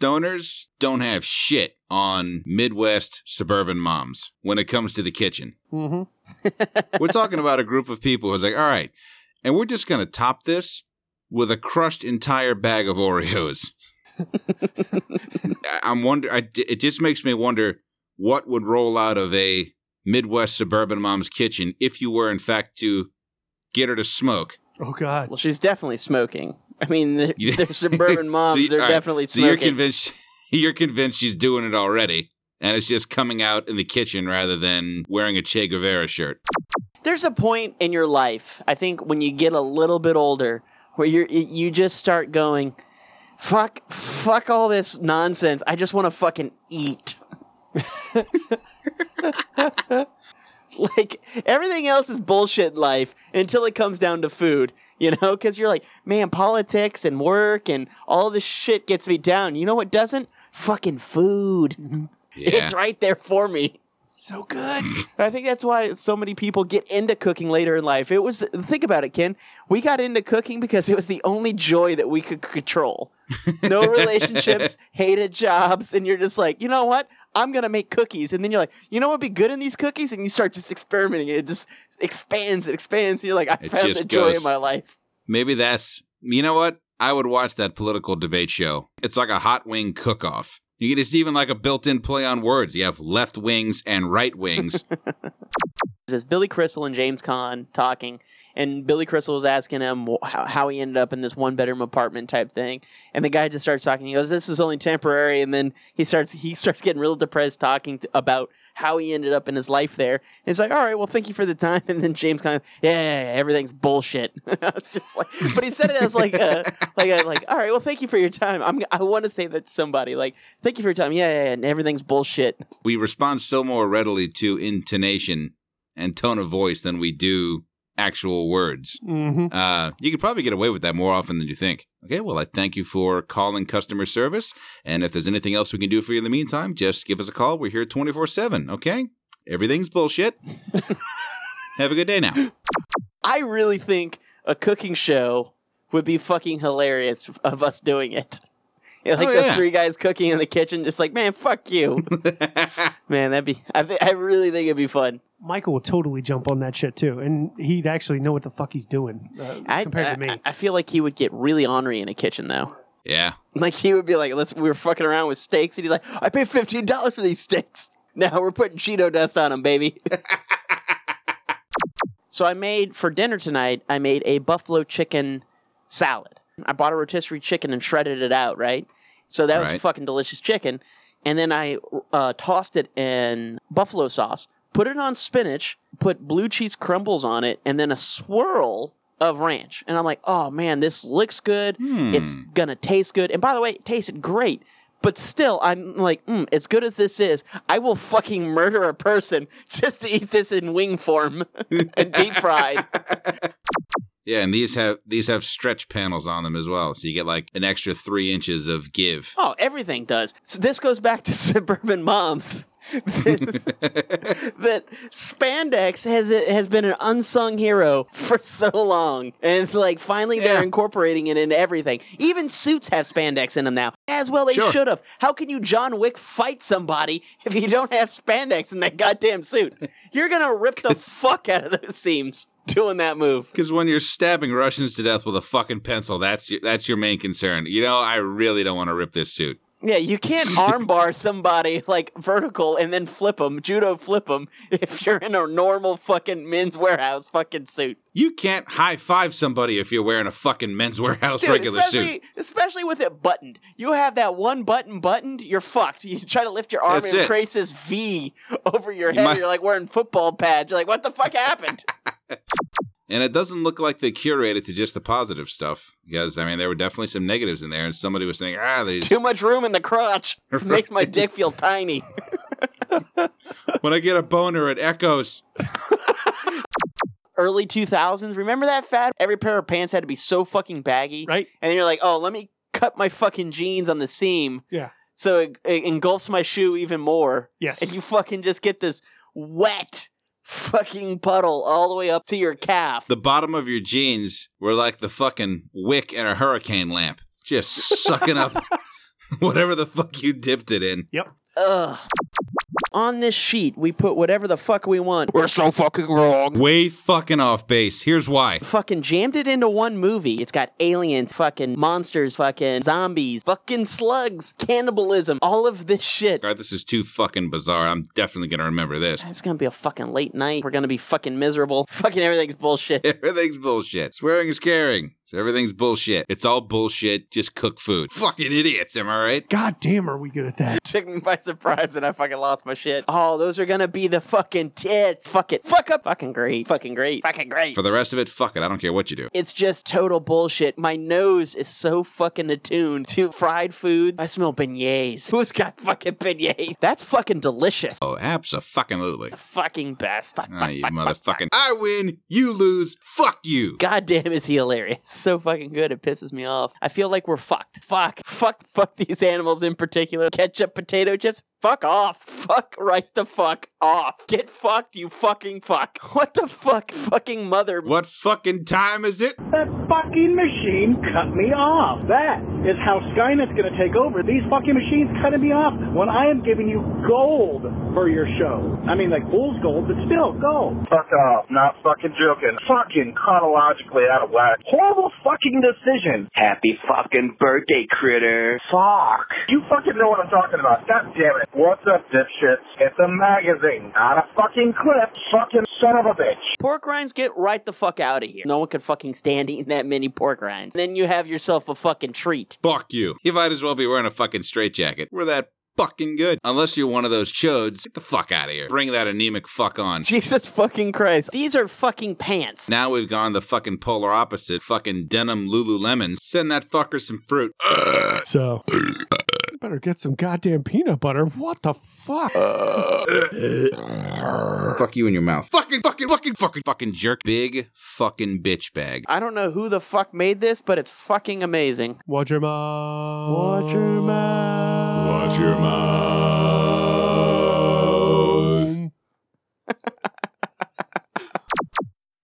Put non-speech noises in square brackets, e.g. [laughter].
stoners don't have shit on Midwest suburban moms when it comes to the kitchen. Mm-hmm. [laughs] We're talking about a group of people who's like, all right, and we're just going to top this with a crushed entire bag of Oreos. I- [laughs] I'm wonder. I, it just makes me wonder what would roll out of a Midwest suburban mom's kitchen if you were, in fact, to get her to smoke. Oh God. Well, she's definitely smoking. I mean, they're, [laughs] they're suburban [laughs] moms. So you- they're all right, definitely So you're convinced. [laughs] You're convinced she's doing it already, and it's just coming out in the kitchen rather than wearing a Che Guevara shirt. There's a point in your life, I think, when you get a little bit older, where you you just start going, "Fuck, fuck all this nonsense. I just want to fucking eat." [laughs] like everything else is bullshit in life until it comes down to food, you know? Because you're like, man, politics and work and all this shit gets me down. You know what doesn't? Fucking food. [laughs] Yeah. It's right there for me. So good. [laughs] I think that's why so many people get into cooking later in life. It was think about it, Ken. We got into cooking because it was the only joy that we could control. No relationships, hated jobs, and you're just like, you know what? I'm gonna make cookies, and then you're like, you know what would be good in these cookies, and you start just experimenting. And it just expands, it expands, and you're like, I It found the joy goes- in my life. Maybe that's you know what? I would watch that political debate show. It's like a hot wing cook off. You get it's even like a built in play on words. You have left wings and right wings. [laughs] It's Billy Crystal and James Caan talking, and Billy Crystal was asking him wh- how, how he ended up in this one bedroom apartment type thing, and the guy just starts talking. He goes, "This was only temporary," and then he starts he starts getting real depressed talking to, about how he ended up in his life there. And he's like, "All right, well, thank you for the time." [laughs] And then James Caan, "Yeah, yeah, yeah, everything's bullshit." [laughs] I was just like, but he said it as like a [laughs] like a like, "All right, well, thank you for your time." I'm I want to say that to somebody like, "Thank you for your time." Yeah, yeah, yeah and everything's bullshit. we respond so more readily to intonation and tone of voice than we do actual words. Mm-hmm. Uh, you could probably get away with that more often than you think. Okay, well, I thank you for calling customer service. And if there's anything else we can do for you in the meantime, just give us a call. We're here 24 7, okay? Everything's bullshit. [laughs] Have a good day now. I really think a cooking show would be fucking hilarious of us doing it. [laughs] Yeah, like Oh, those three guys cooking in the kitchen, just like, man, fuck you, [laughs] man. That'd be. I, th- I really think it'd be fun. Michael would totally jump on that shit too, and he'd actually know what the fuck he's doing uh, I, compared I, to me. I- I feel like he would get really ornery in a kitchen, though. yeah. Like he would be like, "Let's." We were fucking around with steaks, and he's like, "I paid fifteen dollars for these steaks. [laughs] Now we're putting Cheeto dust on them, baby." [laughs] so I made for dinner tonight. I made a buffalo chicken salad. I bought a rotisserie chicken and shredded it out. Right, so that was Right. fucking delicious chicken. And then I uh, tossed it in buffalo sauce, put it on spinach, put blue cheese crumbles on it, and then a swirl of ranch. And I'm like, oh man, this looks good. It's Hmm. gonna taste good. And by the way, it tasted great. But still, I'm like, mm, as good as this is, I will fucking murder a person [laughs] just to eat this in wing form [laughs] and deep fried. [laughs] Yeah, and these have these have stretch panels on them as well, so you get like an extra three inches of give. Oh, everything does. So this goes back to [laughs] suburban moms. [laughs] that spandex has it has been an unsung hero for so long, and like finally they're Yeah. incorporating it into everything. Even suits have spandex in them now. As well, they Sure. should have. How can you John Wick fight somebody if you don't have spandex in that goddamn suit? [laughs] You're gonna rip the fuck out of those seams [laughs] doing that move. Because when you're stabbing Russians to death with a fucking pencil, that's your, that's your main concern. You know, I really don't want to rip this suit. Yeah, you can't [laughs] armbar somebody like vertical and then flip them, judo flip them, [laughs] if you're in a normal fucking Men's Wearhouse fucking suit. You can't high five somebody if you're wearing a fucking Men's Wearhouse Dude, regular suit. especially with it buttoned. You have that one button buttoned, you're fucked. You try to lift your arm That's and it it. creates this V over your You head. might- You're like wearing football pads. You're like, what the fuck happened? And it doesn't look like they curated to just the positive stuff. Because, I mean, there were definitely some negatives in there, and somebody was saying, ah, these. Too much room in the crotch [laughs] makes my dick feel tiny. [laughs] when I get a boner, it echoes. [laughs] Early 2000s, remember that fad? Every pair of pants had to be so fucking baggy. right? And then you're like, oh, let me cut my fucking jeans on the seam Yeah. so it, it engulfs my shoe even more. Yes. And you fucking just get this wet fucking puddle all the way up to your calf. The bottom of your jeans were like the fucking wick in a hurricane lamp, just sucking up [laughs] Whatever the fuck you dipped it in. Yep. Ugh. On this sheet, we put whatever the fuck we want. We're so fucking wrong. Way fucking off base. Here's why. Fucking jammed it into one movie. It's got aliens, fucking monsters, fucking zombies, fucking slugs, cannibalism, all of this shit. God, this is too fucking bizarre. I'm definitely gonna remember this. It's gonna be a fucking late night. We're gonna be fucking miserable. [laughs] Fucking everything's bullshit. [laughs] Everything's bullshit. Swearing is caring. So everything's bullshit. It's all bullshit. Just cook food. Fucking idiots, am I right? God damn, are we good at that? [laughs] Took me by surprise and I fucking lost my shit. Oh, those are gonna be the fucking tits. Fuck it. Fuck up. Fucking great. Fucking great. Fucking great. For the rest of it, fuck it. I don't care what you do. It's just total bullshit. My nose is so fucking attuned to fried food. I smell beignets. [laughs] Who's got fucking beignets? That's fucking delicious. Oh, absolutely. The fucking best. Fuck, Ah, fuck, you fuck, fuck, fuck. motherfucking. I win. You lose. Fuck you. God damn, is he hilarious. So fucking good. It pisses me off. I feel like we're fucked. Fuck. Fuck. Fuck these animals in particular. Ketchup, potato chips. Fuck off. Fuck right the fuck off. Get fucked, you fucking fuck. [laughs] What the fuck? Fucking mother. What fucking time is it? That fucking machine cut me off. That is how Skynet's gonna take over. These fucking machines cutting me off when I am giving you gold for your show. I mean, like Bulls gold, but still gold. Fuck off. Not fucking joking. Fucking chronologically out of whack. Horrible fucking decision. Happy fucking birthday, critter. Fuck. You fucking know what I'm talking about. God damn it. What's up, dipshits? It's a magazine, not a fucking clip. Fucking son of a bitch. Pork rinds, get right the fuck out of here. No one could fucking stand eating that many pork rinds. And Then you have yourself a fucking treat. Fuck you. You might as well be wearing a fucking straitjacket. We're that fucking good. Unless you're one of those chodes, get the fuck out of here. Bring that anemic fuck on. [laughs] Jesus fucking Christ. These are fucking pants. Now we've gone the fucking polar opposite. Fucking denim Lululemons. Send that fucker some fruit. So, [laughs] better get some goddamn peanut butter. What the fuck? Uh, fuck you in your mouth. Fucking, fucking, fucking, fucking, fucking jerk. Big fucking bitch bag. I don't know who the fuck made this, but it's fucking amazing. Watch your mouth. Watch your mouth. Watch your mouth.